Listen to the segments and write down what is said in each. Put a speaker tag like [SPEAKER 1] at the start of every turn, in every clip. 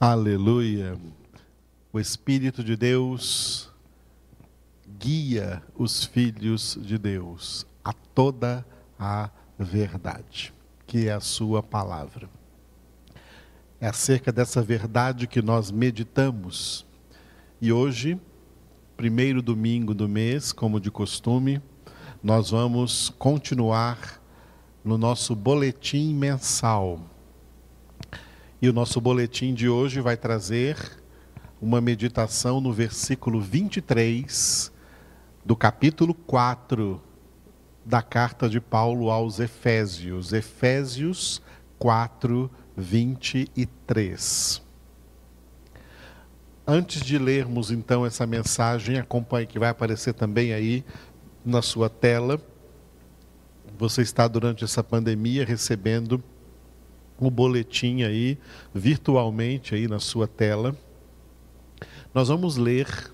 [SPEAKER 1] Aleluia. O Espírito de Deus guia os filhos de Deus a toda a verdade, que é a Sua palavra. É acerca dessa verdade que nós meditamos. E hoje, primeiro domingo do mês, como de costume, nós vamos continuar no nosso boletim mensal e o nosso boletim de hoje vai trazer uma meditação no versículo 23 do capítulo 4 da carta de Paulo aos Efésios. Efésios 4, 23. Antes de lermos então essa mensagem, acompanhe que vai aparecer também aí na sua tela. Você está durante essa pandemia recebendo o boletim aí virtualmente aí na sua tela. Nós vamos ler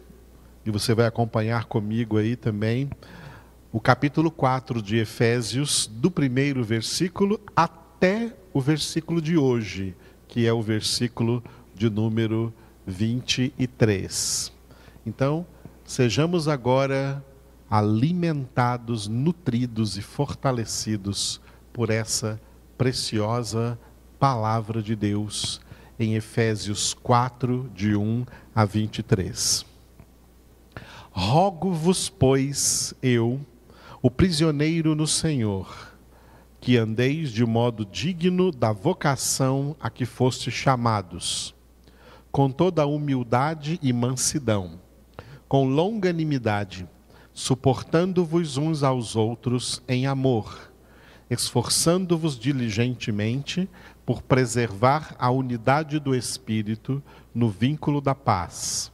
[SPEAKER 1] e você vai acompanhar comigo aí também o capítulo 4 de Efésios, do primeiro versículo até o versículo de hoje, que é o versículo de número 23. Então, sejamos agora alimentados, nutridos e fortalecidos por essa preciosa palavra de Deus em Efésios 4, de 1 a 23. Rogo-vos, pois, eu, o prisioneiro no Senhor, que andeis de modo digno da vocação a que foste chamados, com toda humildade e mansidão, com longanimidade, suportando-vos uns aos outros em amor, esforçando-vos diligentemente por preservar a unidade do Espírito no vínculo da paz.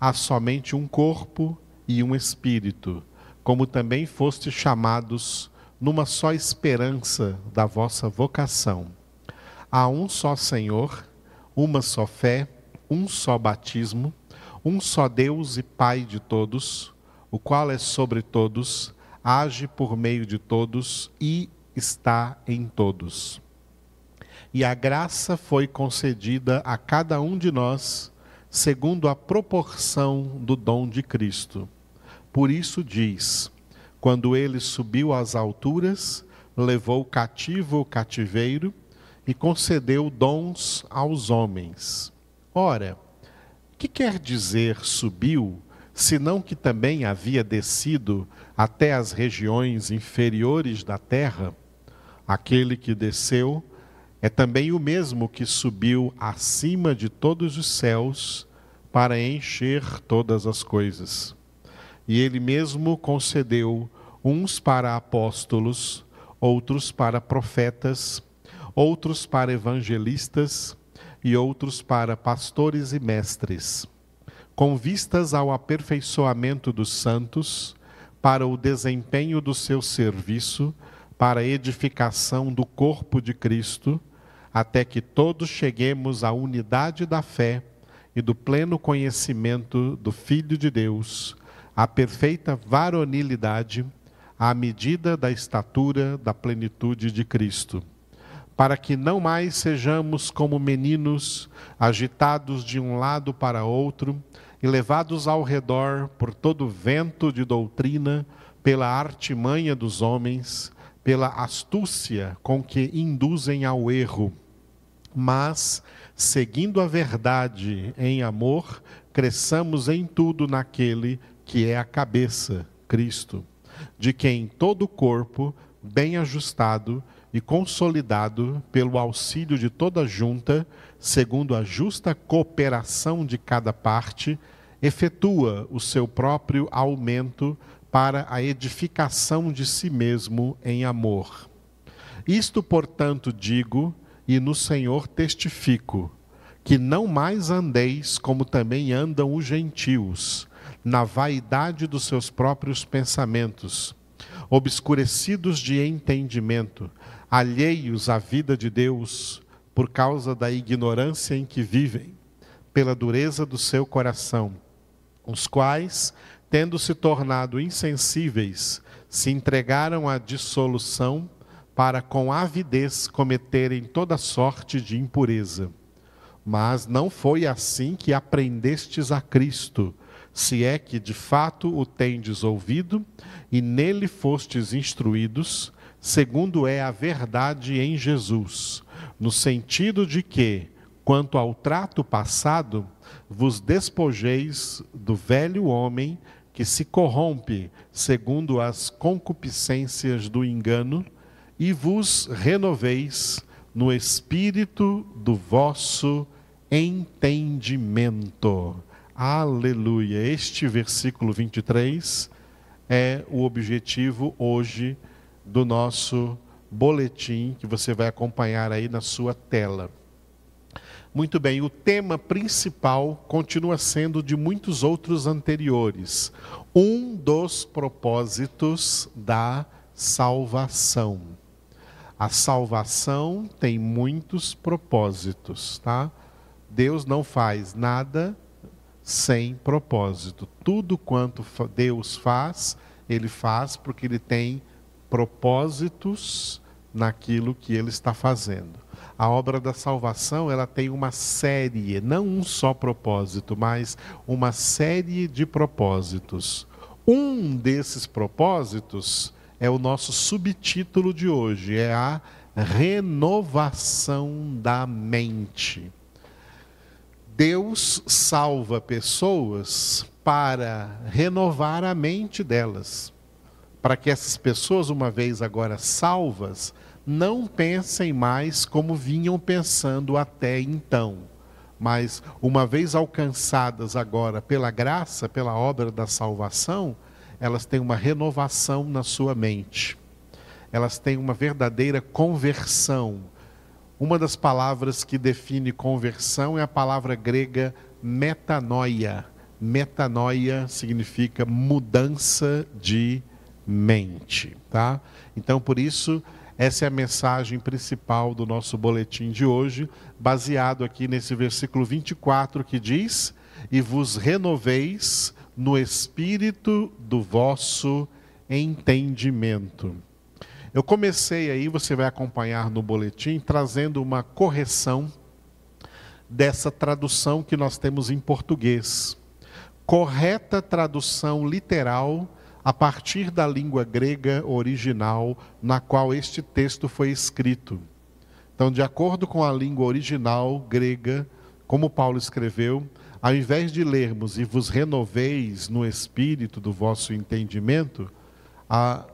[SPEAKER 1] Há somente um corpo e um Espírito, como também fostes chamados numa só esperança da vossa vocação. Há um só Senhor, uma só fé, um só batismo, um só Deus e Pai de todos, o qual é sobre todos, age por meio de todos e está em todos e a graça foi concedida a cada um de nós segundo a proporção do dom de Cristo. Por isso diz: quando ele subiu às alturas, levou cativo o cativeiro e concedeu dons aos homens. Ora, que quer dizer subiu, senão que também havia descido até as regiões inferiores da terra? Aquele que desceu é também o mesmo que subiu acima de todos os céus para encher todas as coisas. E ele mesmo concedeu uns para apóstolos, outros para profetas, outros para evangelistas e outros para pastores e mestres, com vistas ao aperfeiçoamento dos santos, para o desempenho do seu serviço, para a edificação do corpo de Cristo até que todos cheguemos à unidade da fé e do pleno conhecimento do Filho de Deus, à perfeita varonilidade, à medida da estatura da plenitude de Cristo, para que não mais sejamos como meninos, agitados de um lado para outro e levados ao redor por todo vento de doutrina, pela artimanha dos homens, pela astúcia com que induzem ao erro mas, seguindo a verdade em amor, cresçamos em tudo naquele que é a cabeça, Cristo, de quem todo o corpo, bem ajustado e consolidado pelo auxílio de toda junta, segundo a justa cooperação de cada parte, efetua o seu próprio aumento para a edificação de si mesmo em amor. Isto, portanto, digo e no Senhor testifico que não mais andeis como também andam os gentios, na vaidade dos seus próprios pensamentos, obscurecidos de entendimento, alheios à vida de Deus, por causa da ignorância em que vivem, pela dureza do seu coração, os quais, tendo se tornado insensíveis, se entregaram à dissolução para com avidez cometerem toda sorte de impureza. Mas não foi assim que aprendestes a Cristo, se é que de fato o tendes ouvido e nele fostes instruídos, segundo é a verdade em Jesus, no sentido de que, quanto ao trato passado, vos despojeis do velho homem que se corrompe segundo as concupiscências do engano e vos renoveis no espírito do vosso entendimento. Aleluia. Este versículo 23 é o objetivo hoje do nosso boletim que você vai acompanhar aí na sua tela. Muito bem, o tema principal continua sendo de muitos outros anteriores. Um dos propósitos da salvação. A salvação tem muitos propósitos, tá? Deus não faz nada sem propósito. Tudo quanto Deus faz, ele faz porque ele tem propósitos naquilo que ele está fazendo. A obra da salvação, ela tem uma série, não um só propósito, mas uma série de propósitos. Um desses propósitos é o nosso subtítulo de hoje, é a renovação da mente. Deus salva pessoas para renovar a mente delas, para que essas pessoas, uma vez agora salvas, não pensem mais como vinham pensando até então, mas uma vez alcançadas agora pela graça, pela obra da salvação, elas têm uma renovação na sua mente. Elas têm uma verdadeira conversão. Uma das palavras que define conversão é a palavra grega metanoia. Metanoia significa mudança de mente, tá? Então, por isso, essa é a mensagem principal do nosso boletim de hoje, baseado aqui nesse versículo 24 que diz: "E vos renoveis no espírito do vosso entendimento. Eu comecei aí, você vai acompanhar no boletim, trazendo uma correção dessa tradução que nós temos em português. Correta tradução literal a partir da língua grega original na qual este texto foi escrito. Então, de acordo com a língua original grega, como Paulo escreveu, ao invés de lermos e vos renoveis no espírito do vosso entendimento, a,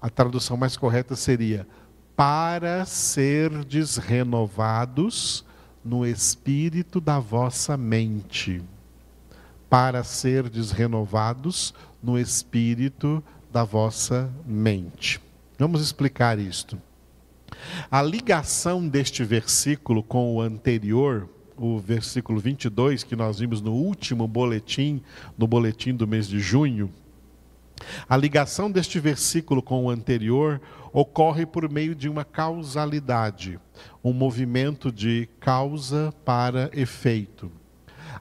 [SPEAKER 1] a tradução mais correta seria para serdes renovados no espírito da vossa mente. Para serdes renovados no espírito da vossa mente. Vamos explicar isto. A ligação deste versículo com o anterior o versículo 22 que nós vimos no último boletim, no boletim do mês de junho, a ligação deste versículo com o anterior ocorre por meio de uma causalidade, um movimento de causa para efeito.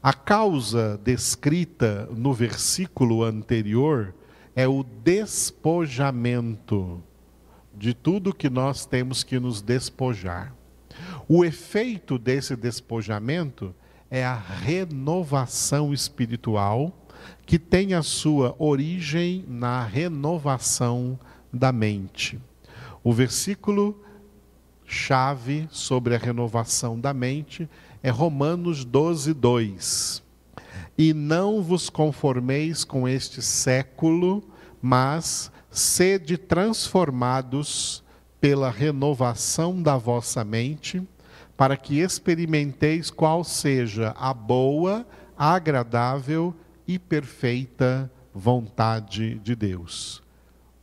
[SPEAKER 1] A causa descrita no versículo anterior é o despojamento de tudo que nós temos que nos despojar. O efeito desse despojamento é a renovação espiritual, que tem a sua origem na renovação da mente. O versículo chave sobre a renovação da mente é Romanos 12, 2. E não vos conformeis com este século, mas sede transformados pela renovação da vossa mente, para que experimenteis qual seja a boa, agradável e perfeita vontade de Deus.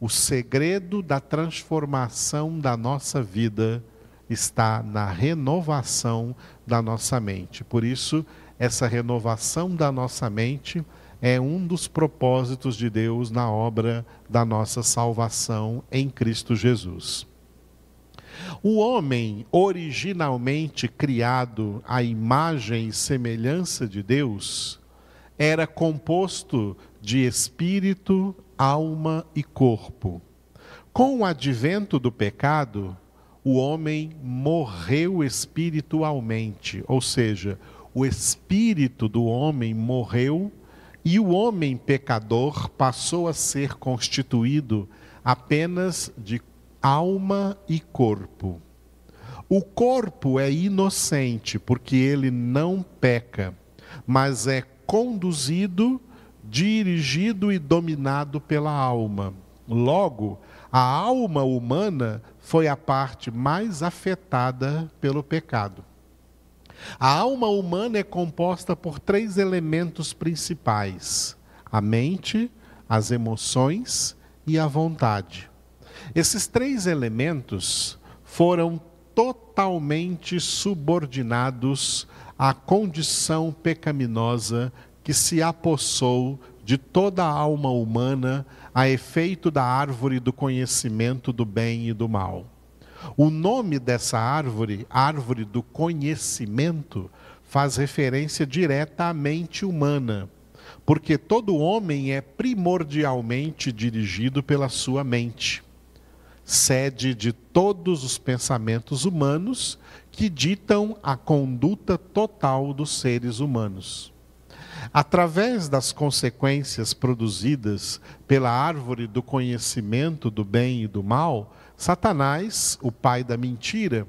[SPEAKER 1] O segredo da transformação da nossa vida está na renovação da nossa mente. Por isso, essa renovação da nossa mente é um dos propósitos de Deus na obra da nossa salvação em Cristo Jesus. O homem, originalmente criado à imagem e semelhança de Deus, era composto de espírito, alma e corpo. Com o advento do pecado, o homem morreu espiritualmente, ou seja, o espírito do homem morreu e o homem pecador passou a ser constituído apenas de alma e corpo. O corpo é inocente porque ele não peca, mas é conduzido, dirigido e dominado pela alma. Logo, a alma humana foi a parte mais afetada pelo pecado. A alma humana é composta por três elementos principais: a mente, as emoções e a vontade. Esses três elementos foram totalmente subordinados à condição pecaminosa que se apossou de toda a alma humana a efeito da árvore do conhecimento do bem e do mal. O nome dessa árvore, árvore do conhecimento, faz referência direta à mente humana, porque todo homem é primordialmente dirigido pela sua mente, sede de todos os pensamentos humanos que ditam a conduta total dos seres humanos. Através das consequências produzidas pela árvore do conhecimento do bem e do mal, Satanás, o pai da mentira,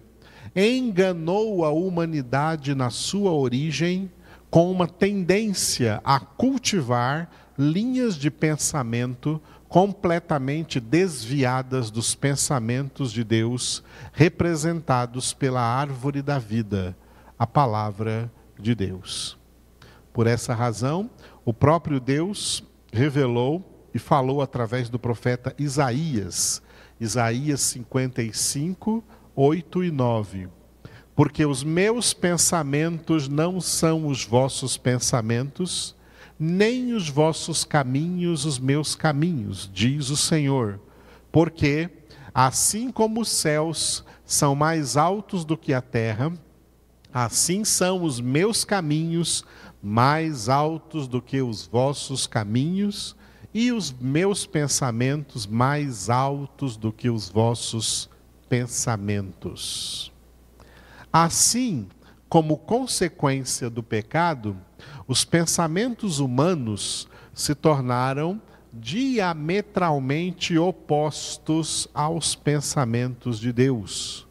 [SPEAKER 1] enganou a humanidade na sua origem com uma tendência a cultivar linhas de pensamento completamente desviadas dos pensamentos de Deus, representados pela árvore da vida, a palavra de Deus. Por essa razão, o próprio Deus revelou e falou através do profeta Isaías, Isaías 55, 8 e 9. Porque os meus pensamentos não são os vossos pensamentos, nem os vossos caminhos os meus caminhos, diz o Senhor. Porque, assim como os céus são mais altos do que a terra, assim são os meus caminhos mais altos do que os vossos caminhos, e os meus pensamentos mais altos do que os vossos pensamentos. Assim, como consequência do pecado, os pensamentos humanos se tornaram diametralmente opostos aos pensamentos de Deus.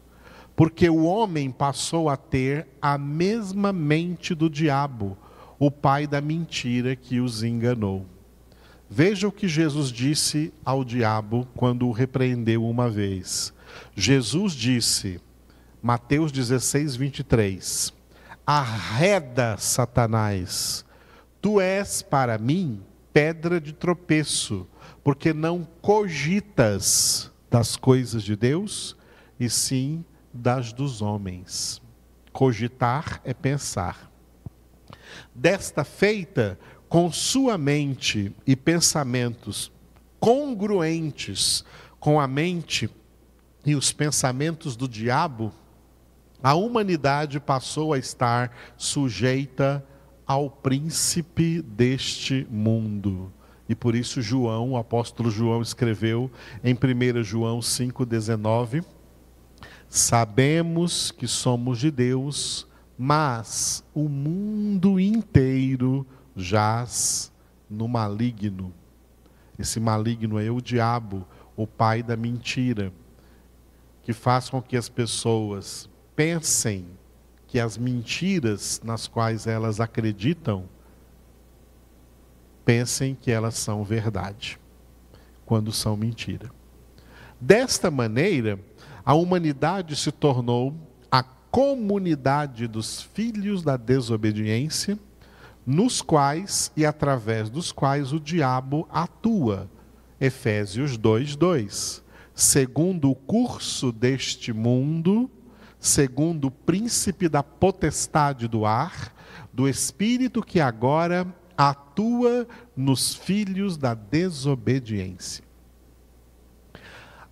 [SPEAKER 1] Porque o homem passou a ter a mesma mente do diabo, o pai da mentira que os enganou. Veja o que Jesus disse ao diabo quando o repreendeu uma vez. Jesus disse, Mateus 16, 23: Arreda, Satanás, tu és para mim pedra de tropeço, porque não cogitas das coisas de Deus, e sim das dos homens. Cogitar é pensar. Desta feita, com sua mente e pensamentos congruentes com a mente e os pensamentos do diabo, a humanidade passou a estar sujeita ao príncipe deste mundo. E por isso João, o apóstolo João escreveu em 1 João 5:19, sabemos que somos de Deus, mas o mundo inteiro jaz no maligno. Esse maligno é o diabo, o pai da mentira, que faz com que as pessoas pensem que as mentiras nas quais elas acreditam, pensem que elas são verdade, quando são mentira. Desta maneira, a humanidade se tornou a comunidade dos filhos da desobediência nos quais e através dos quais o diabo atua. Efésios 2:2. Segundo o curso deste mundo, segundo o príncipe da potestade do ar, do espírito que agora atua nos filhos da desobediência.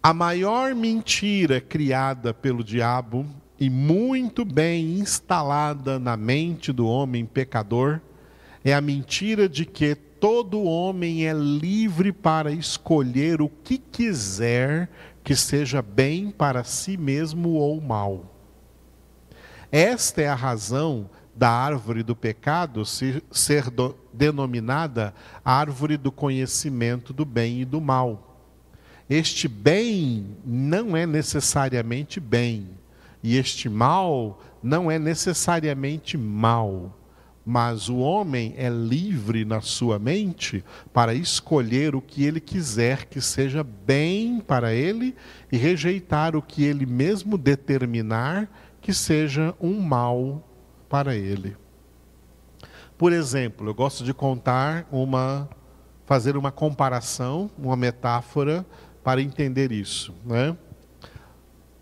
[SPEAKER 1] A maior mentira criada pelo diabo e muito bem instalada na mente do homem pecador é a mentira de que todo homem é livre para escolher o que quiser que seja bem para si mesmo ou mal. Esta é a razão da árvore do pecado ser do, denominada árvore do conhecimento do bem e do mal. Este bem não é necessariamente bem, e este mal não é necessariamente mal mas o homem é livre na sua mente para escolher o que ele quiser que seja bem para ele e rejeitar o que ele mesmo determinar que seja um mal para ele. Por exemplo, eu gosto de contar uma fazer uma comparação, uma metáfora para entender isso, né?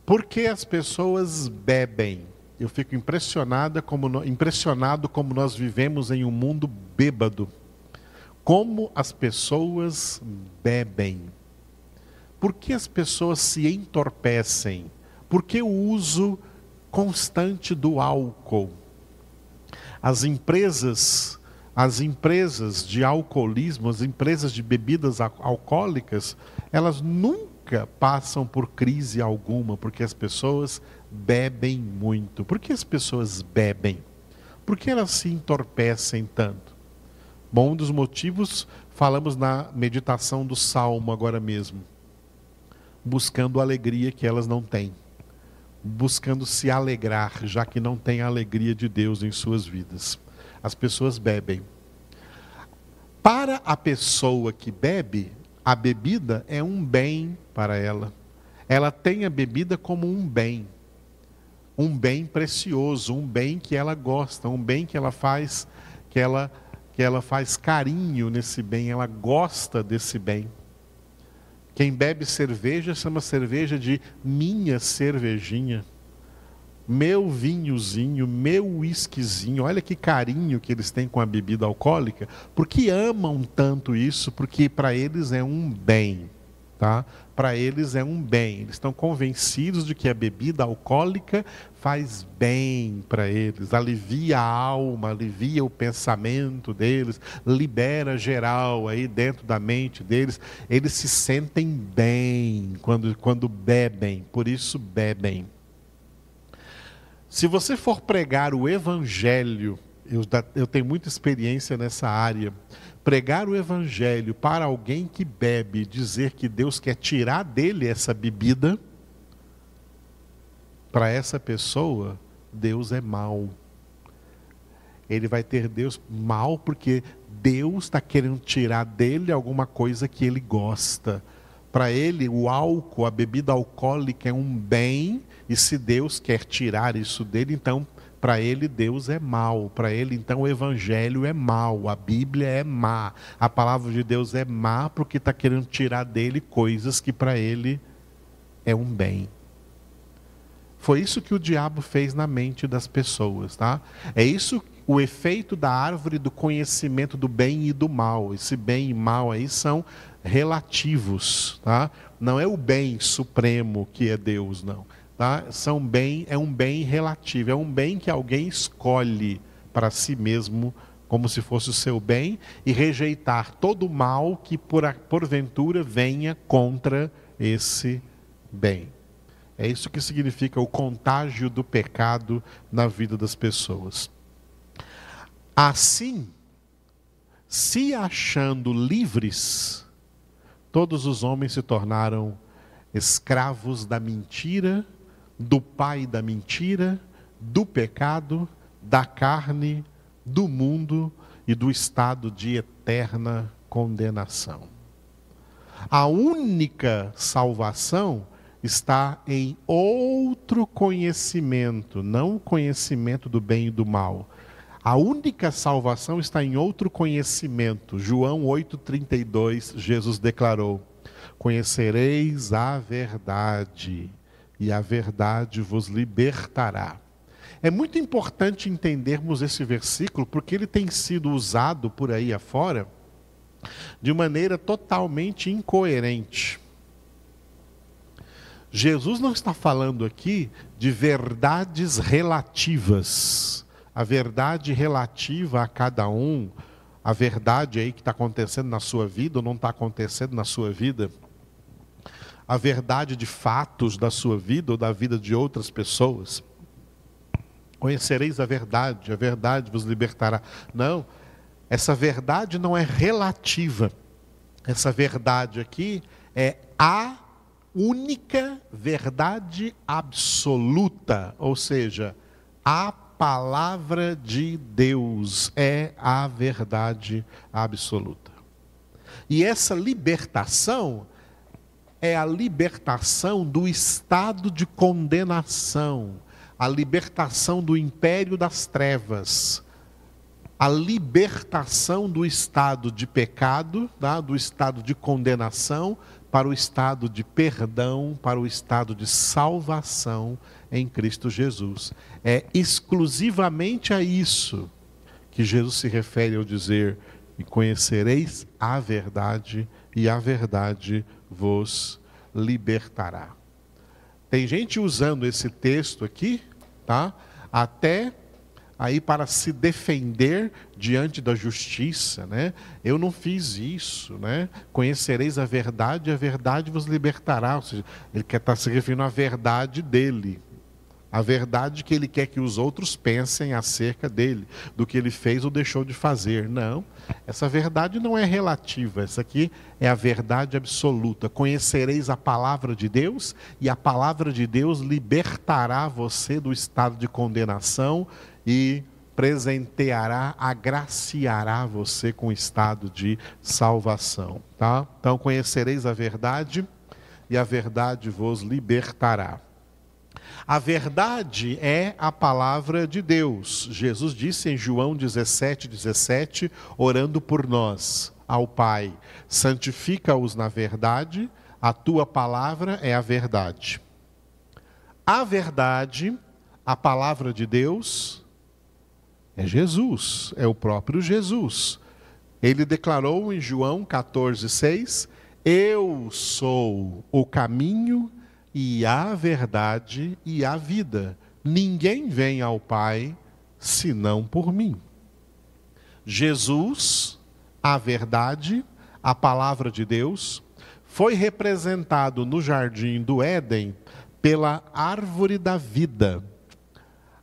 [SPEAKER 1] Por que as pessoas bebem? eu fico impressionada como, impressionado como nós vivemos em um mundo bêbado. Como as pessoas bebem. Por que as pessoas se entorpecem? Por que o uso constante do álcool? As empresas, as empresas de alcoolismo, as empresas de bebidas alcoólicas, elas nunca passam por crise alguma, porque as pessoas bebem muito. Por que as pessoas bebem? Por que elas se entorpecem tanto? Bom, um dos motivos falamos na meditação do Salmo agora mesmo. Buscando a alegria que elas não têm. Buscando se alegrar, já que não têm a alegria de Deus em suas vidas. As pessoas bebem. Para a pessoa que bebe, a bebida é um bem para ela. Ela tem a bebida como um bem um bem precioso, um bem que ela gosta, um bem que ela faz, que ela que ela faz carinho nesse bem, ela gosta desse bem. Quem bebe cerveja chama cerveja de minha cervejinha. Meu vinhozinho, meu whiskyzinho, olha que carinho que eles têm com a bebida alcoólica, porque amam tanto isso, porque para eles é um bem tá? Para eles é um bem. Eles estão convencidos de que a bebida alcoólica faz bem para eles, alivia a alma, alivia o pensamento deles, libera geral aí dentro da mente deles. Eles se sentem bem quando, quando bebem, por isso bebem. Se você for pregar o evangelho, eu, eu tenho muita experiência nessa área pregar o evangelho para alguém que bebe, dizer que Deus quer tirar dele essa bebida, para essa pessoa, Deus é mal. Ele vai ter Deus mal porque Deus está querendo tirar dele alguma coisa que ele gosta. Para ele, o álcool, a bebida alcoólica é um bem, e se Deus quer tirar isso dele, então para ele, Deus é mal. Para ele, então, o Evangelho é mal. A Bíblia é má. A palavra de Deus é má porque está querendo tirar dele coisas que para ele é um bem. Foi isso que o diabo fez na mente das pessoas, tá? É isso o efeito da árvore do conhecimento do bem e do mal. Esse bem e mal aí são relativos, tá? Não é o bem supremo que é Deus, não tá? São bem, é um bem relativo, é um bem que alguém escolhe para si mesmo como se fosse o seu bem e rejeitar todo o mal que por porventura venha contra esse bem. É isso que significa o contágio do pecado na vida das pessoas. Assim, se achando livres, todos os homens se tornaram escravos da mentira do pai da mentira, do pecado, da carne, do mundo e do estado de eterna condenação. A única salvação está em outro conhecimento, não o conhecimento do bem e do mal. A única salvação está em outro conhecimento. João 8:32, Jesus declarou: Conhecereis a verdade, e a verdade vos libertará. É muito importante entendermos esse versículo porque ele tem sido usado por aí afora de maneira totalmente incoerente. Jesus não está falando aqui de verdades relativas. A verdade relativa a cada um, a verdade aí que está acontecendo na sua vida ou não está acontecendo na sua vida a verdade de fatos da sua vida ou da vida de outras pessoas. Conhecereis a verdade, a verdade vos libertará. Não, essa verdade não é relativa. Essa verdade aqui é a única verdade absoluta, ou seja, a palavra de Deus é a verdade absoluta. E essa libertação é a libertação do estado de condenação, a libertação do império das trevas, a libertação do estado de pecado, tá? do estado de condenação, para o estado de perdão, para o estado de salvação em Cristo Jesus. É exclusivamente a isso que Jesus se refere ao dizer: E conhecereis a verdade, e a verdade libertará. Tem gente usando esse texto aqui, tá? Até aí para se defender diante da justiça, né? Eu não fiz isso, né? Conhecereis a verdade, a verdade vos libertará. Ou seja, ele quer estar se referindo à verdade dele, a verdade que ele quer que os outros pensem acerca dele, do que ele fez ou deixou de fazer. Não, essa verdade não é relativa, essa aqui é a verdade absoluta. Conhecereis a palavra de Deus e a palavra de Deus libertará você do estado de condenação e presenteará, agraciará você com o estado de salvação, tá? Então conhecereis a verdade e a verdade vos libertará. A verdade é a palavra de Deus. Jesus disse em João 17, 17, orando por nós, ao Pai: santifica-os na verdade, a tua palavra é a verdade. A verdade, a palavra de Deus, é Jesus, é o próprio Jesus. Ele declarou em João 14,6: Eu sou o caminho e a verdade e a vida. Ninguém vem ao Pai senão por mim. Jesus, a verdade, a palavra de Deus, foi representado no jardim do Éden pela árvore da vida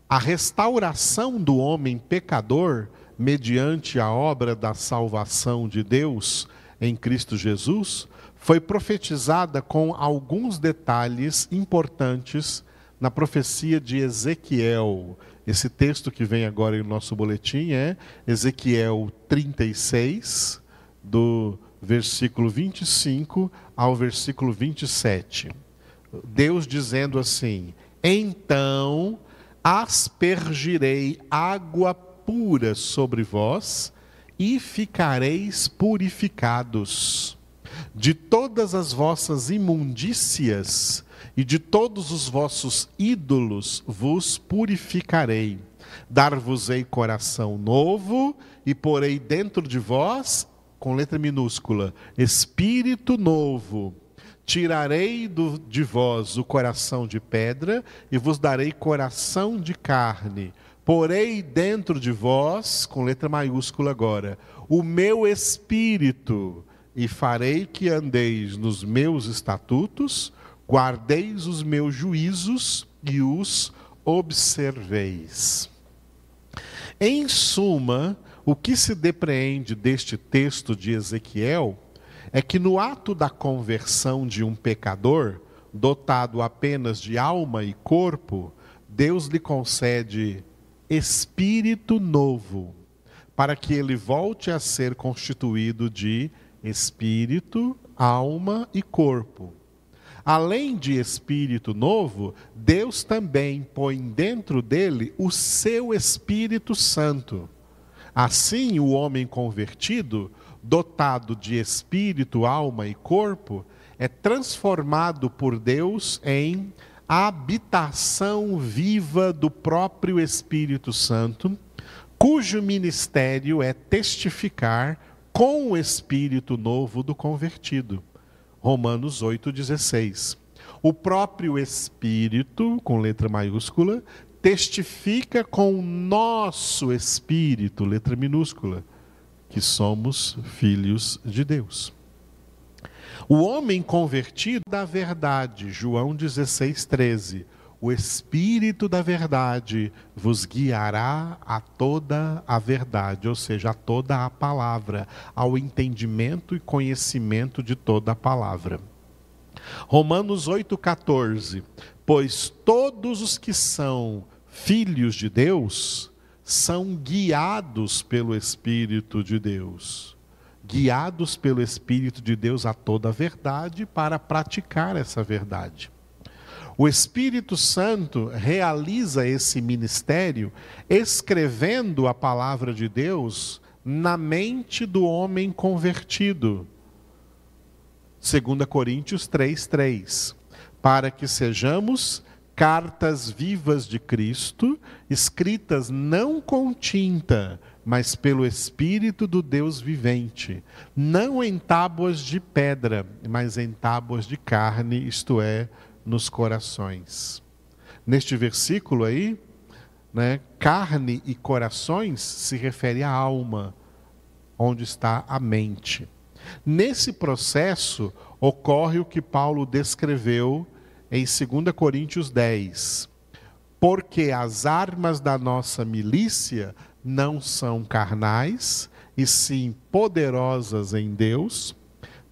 [SPEAKER 1] a restauração do homem pecador, mediante a obra da salvação de Deus em Cristo Jesus, foi profetizada com alguns detalhes importantes na profecia de Ezequiel. Esse texto que vem agora em nosso boletim é Ezequiel 36, do versículo 25 ao versículo 27. Deus dizendo assim: Então aspergirei água pura sobre vós e ficareis purificados. De todas as vossas imundícias e de todos os vossos ídolos vos purificarei. Dar-vos-ei coração novo e porei dentro de vós, com letra minúscula, espírito novo Tirarei do, de vós o coração de pedra e vos darei coração de carne. Porei dentro de vós, com letra maiúscula agora, o meu espírito e farei que andeis nos meus estatutos, guardeis os meus juízos e os observeis. Em suma, o que se depreende deste texto de Ezequiel é que no ato da conversão de um pecador, dotado apenas de alma e corpo, Deus lhe concede espírito novo, para que ele volte a ser constituído de espírito, alma e corpo. Além de espírito novo, Deus também põe dentro dele o seu Espírito Santo. Assim, o homem convertido dotado de espírito, alma e corpo, é transformado por Deus em habitação viva do próprio Espírito Santo, cujo ministério é testificar com o espírito novo do convertido. Romanos 8:16. O próprio espírito, com letra maiúscula, testifica com o nosso espírito, letra minúscula que somos filhos de Deus. O homem convertido da verdade, João 16, 13. O Espírito da Verdade vos guiará a toda a verdade, ou seja, a toda a palavra, ao entendimento e conhecimento de toda a palavra. Romanos 8,14: Pois todos os que são filhos de Deus são guiados pelo Espírito de Deus. Guiados pelo Espírito de Deus a toda a verdade para praticar essa verdade. O Espírito Santo realiza esse ministério escrevendo a palavra de Deus na mente do homem convertido. 2 Coríntios 3:3, para que sejamos cartas vivas de Cristo, escritas não com tinta, mas pelo Espírito do Deus vivente, não em tábuas de pedra, mas em tábuas de carne, isto é, nos corações. Neste versículo aí, né, carne e corações se refere à alma, onde está a mente. Nesse processo ocorre o que Paulo descreveu em 2 Coríntios 10. Porque as armas da nossa milícia não são carnais, e sim poderosas em Deus,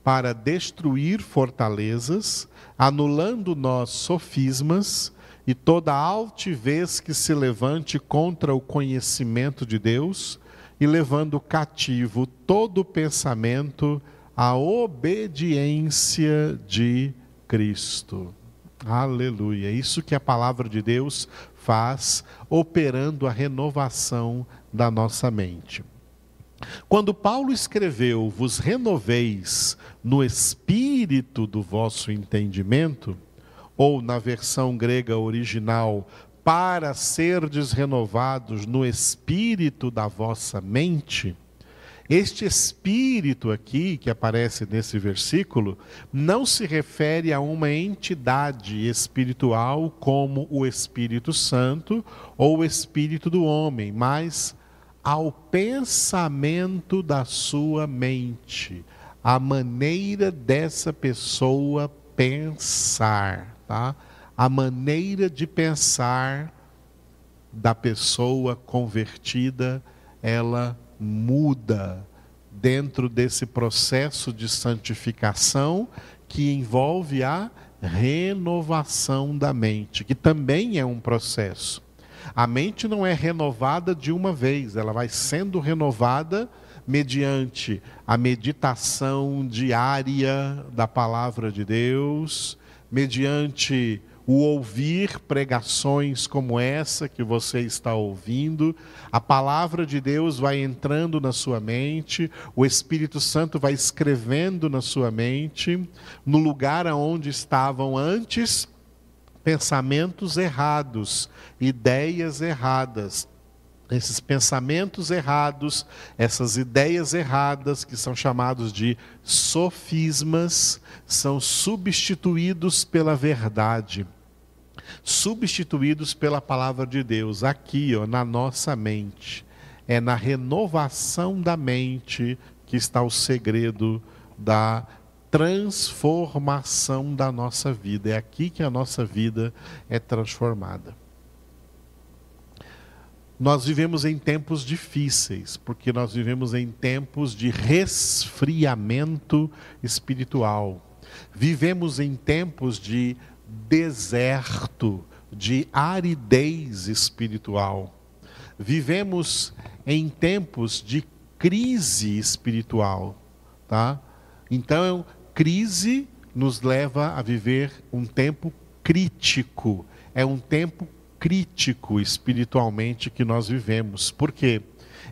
[SPEAKER 1] para destruir fortalezas, anulando nós sofismas e toda altivez que se levante contra o conhecimento de Deus, e levando cativo todo pensamento à obediência de Cristo. Aleluia. Isso que a palavra de Deus faz, operando a renovação da nossa mente. Quando Paulo escreveu: Vos renoveis no espírito do vosso entendimento, ou na versão grega original, para serdes renovados no espírito da vossa mente, este espírito aqui, que aparece nesse versículo, não se refere a uma entidade espiritual como o Espírito Santo ou o Espírito do homem, mas ao pensamento da sua mente, a maneira dessa pessoa pensar, tá? A maneira de pensar da pessoa convertida, ela muda dentro desse processo de santificação que envolve a renovação da mente, que também é um processo. A mente não é renovada de uma vez, ela vai sendo renovada mediante a meditação diária da palavra de Deus, mediante o ouvir pregações como essa que você está ouvindo, a palavra de Deus vai entrando na sua mente, o Espírito Santo vai escrevendo na sua mente, no lugar aonde estavam antes pensamentos errados, ideias erradas. Esses pensamentos errados, essas ideias erradas, que são chamados de sofismas, são substituídos pela verdade, substituídos pela palavra de Deus, aqui, ó, na nossa mente. É na renovação da mente que está o segredo da transformação da nossa vida. É aqui que a nossa vida é transformada. Nós vivemos em tempos difíceis, porque nós vivemos em tempos de resfriamento espiritual. Vivemos em tempos de deserto, de aridez espiritual. Vivemos em tempos de crise espiritual, tá? Então, crise nos leva a viver um tempo crítico. É um tempo crítico espiritualmente que nós vivemos. Por quê?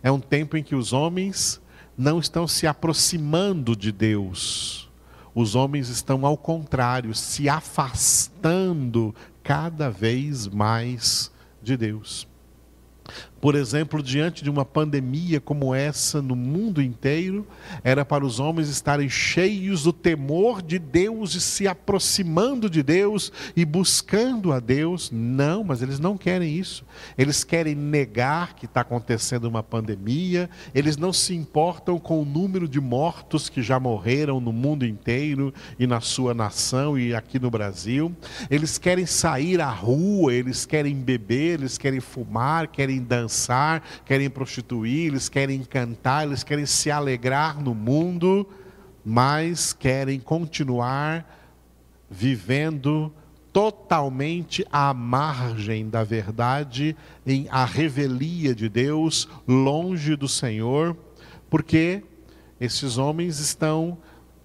[SPEAKER 1] É um tempo em que os homens não estão se aproximando de Deus. Os homens estão, ao contrário, se afastando cada vez mais de Deus. Por exemplo, diante de uma pandemia como essa no mundo inteiro, era para os homens estarem cheios do temor de Deus e se aproximando de Deus e buscando a Deus. Não, mas eles não querem isso. Eles querem negar que está acontecendo uma pandemia, eles não se importam com o número de mortos que já morreram no mundo inteiro e na sua nação e aqui no Brasil. Eles querem sair à rua, eles querem beber, eles querem fumar, querem dançar dançar, querem prostituir, eles querem cantar, eles querem se alegrar no mundo, mas querem continuar vivendo totalmente à margem da verdade, em a revelia de Deus, longe do Senhor, porque esses homens estão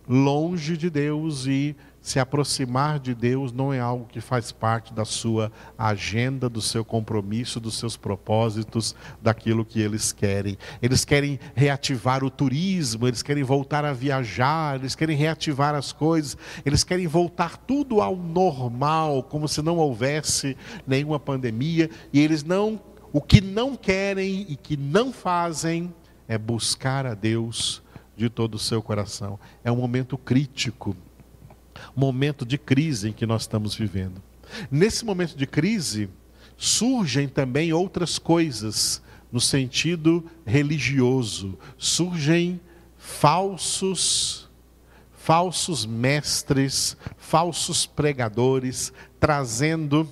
[SPEAKER 1] longe de Deus e se aproximar de Deus não é algo que faz parte da sua agenda, do seu compromisso, dos seus propósitos, daquilo que eles querem. Eles querem reativar o turismo, eles querem voltar a viajar, eles querem reativar as coisas, eles querem voltar tudo ao normal, como se não houvesse nenhuma pandemia, e eles não, o que não querem e que não fazem é buscar a Deus de todo o seu coração. É um momento crítico momento de crise em que nós estamos vivendo. Nesse momento de crise, surgem também outras coisas no sentido religioso, surgem falsos falsos mestres, falsos pregadores, trazendo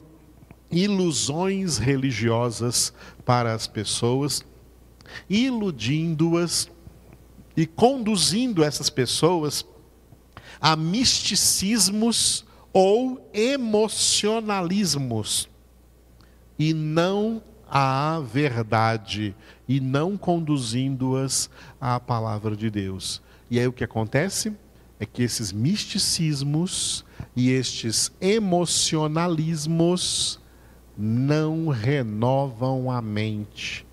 [SPEAKER 1] ilusões religiosas para as pessoas, iludindo-as e conduzindo essas pessoas a misticismos ou emocionalismos e não à verdade e não conduzindo-as à palavra de Deus. E aí o que acontece é que esses misticismos e estes emocionalismos não renovam a mente,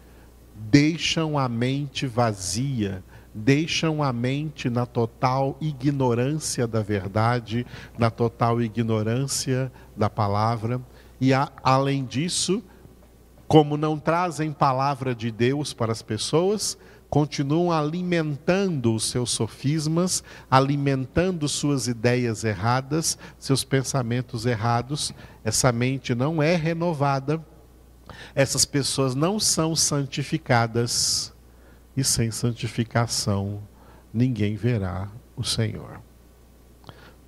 [SPEAKER 1] deixam a mente vazia, deixam a mente na total ignorância da verdade, na total ignorância da palavra, e a, além disso, como não trazem palavra de Deus para as pessoas, continuam alimentando os seus sofismas, alimentando suas ideias erradas, seus pensamentos errados. Essa mente não é renovada, essas pessoas não são santificadas e sem santificação ninguém verá o Senhor.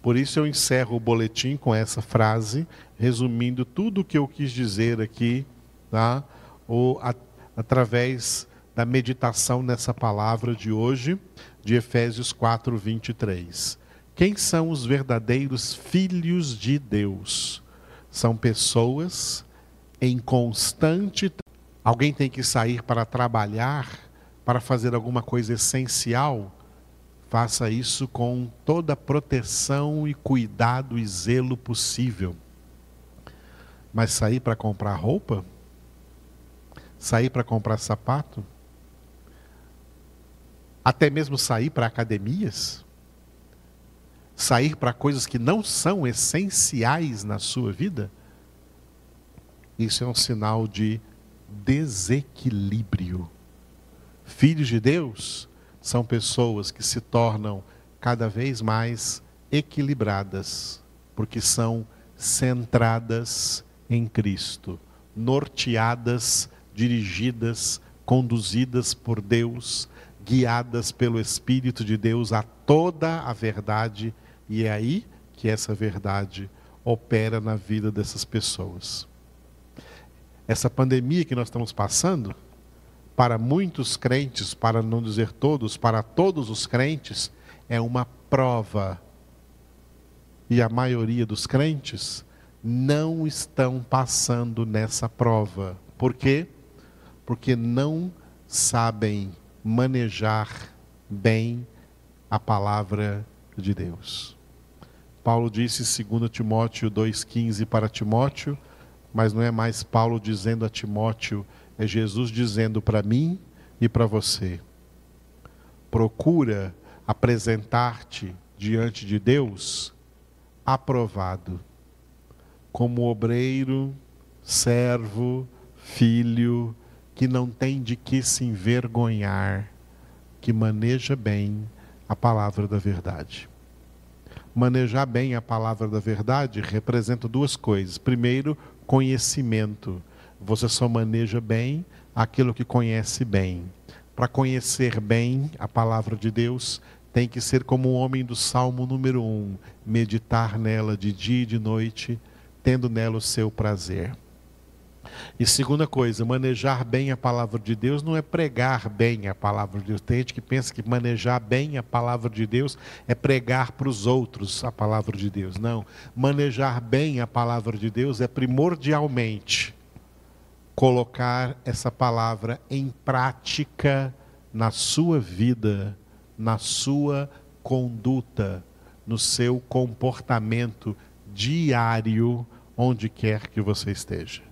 [SPEAKER 1] Por isso eu encerro o boletim com essa frase, resumindo tudo o que eu quis dizer aqui, tá? Ou a, através da meditação nessa palavra de hoje, de Efésios 4, 23. Quem são os verdadeiros filhos de Deus? São pessoas em constante. Alguém tem que sair para trabalhar para fazer alguma coisa essencial, faça isso com toda a proteção e cuidado e zelo possível. Mas sair para comprar roupa? Sair para comprar sapato? Até mesmo sair para academias? Sair para coisas que não são essenciais na sua vida? Isso é um sinal de desequilíbrio Filhos de Deus são pessoas que se tornam cada vez mais equilibradas, porque são centradas em Cristo, norteadas, dirigidas, conduzidas por Deus, guiadas pelo Espírito de Deus a toda a verdade, e é aí que essa verdade opera na vida dessas pessoas. Essa pandemia que nós estamos passando, para muitos crentes, para não dizer todos, para todos os crentes, é uma prova. E a maioria dos crentes não estão passando nessa prova. Por quê? Porque não sabem manejar bem a palavra de Deus. Paulo disse em 2 Timóteo 2,15 para Timóteo, mas não é mais Paulo dizendo a Timóteo é Jesus dizendo para mim e para você: procura apresentar-te diante de Deus aprovado, como obreiro, servo, filho que não tem de que se envergonhar, que maneja bem a palavra da verdade. Manejar bem a palavra da verdade representa duas coisas. Primeiro, conhecimento. Você só maneja bem aquilo que conhece bem. Para conhecer bem a palavra de Deus, tem que ser como o homem do Salmo número 1, meditar nela de dia e de noite, tendo nela o seu prazer. E segunda coisa, manejar bem a palavra de Deus não é pregar bem a palavra de Deus. Tem gente que pensa que manejar bem a palavra de Deus é pregar para os outros a palavra de Deus. Não. Manejar bem a palavra de Deus é primordialmente colocar essa palavra em prática na sua vida, na sua conduta, no seu comportamento diário, onde quer que você esteja.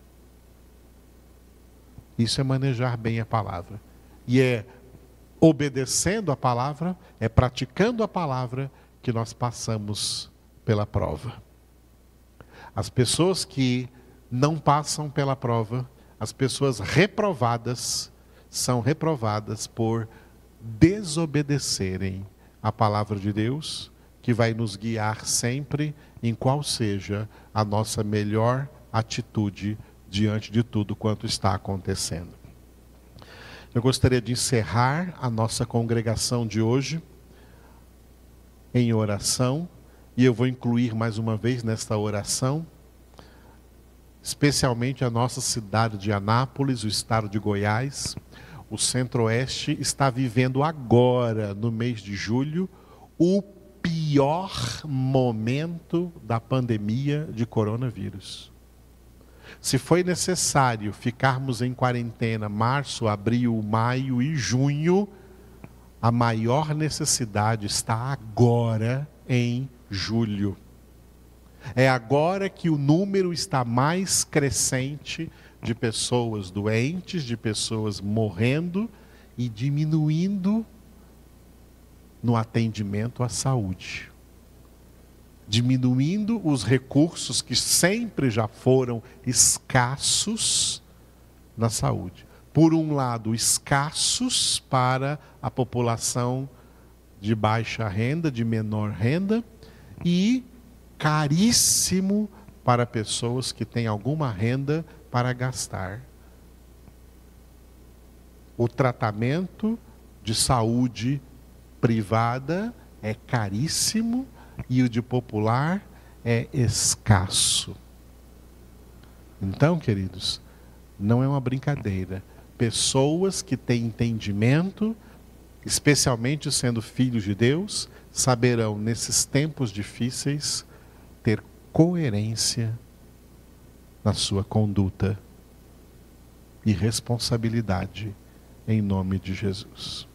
[SPEAKER 1] Isso é manejar bem a palavra. E é obedecendo a palavra, é praticando a palavra que nós passamos pela prova. As pessoas que não passam pela prova, as pessoas reprovadas, são reprovadas por desobedecerem a palavra de Deus, que vai nos guiar sempre em qual seja a nossa melhor atitude diante de tudo quanto está acontecendo. Eu gostaria de encerrar a nossa congregação de hoje em oração, e eu vou incluir mais uma vez nesta oração, especialmente a nossa cidade de Anápolis, o estado de Goiás. O Centro-Oeste está vivendo agora, no mês de julho, o pior momento da pandemia de coronavírus. Se foi necessário ficarmos em quarentena março, abril, maio e junho, a maior necessidade está agora em julho. É agora que o número está mais crescente de pessoas doentes, de pessoas morrendo e diminuindo no atendimento à saúde diminuindo os recursos que sempre já foram escassos na saúde. Por um lado, escassos para a população de baixa renda, de menor renda, e caríssimo para pessoas que têm alguma renda para gastar. O tratamento de saúde privada é caríssimo e o de popular é escasso. Então, queridos, não é uma brincadeira. Pessoas que têm entendimento, especialmente sendo filhos de Deus, saberão nesses tempos difíceis coerência na sua conduta e responsabilidade em nome de Jesus.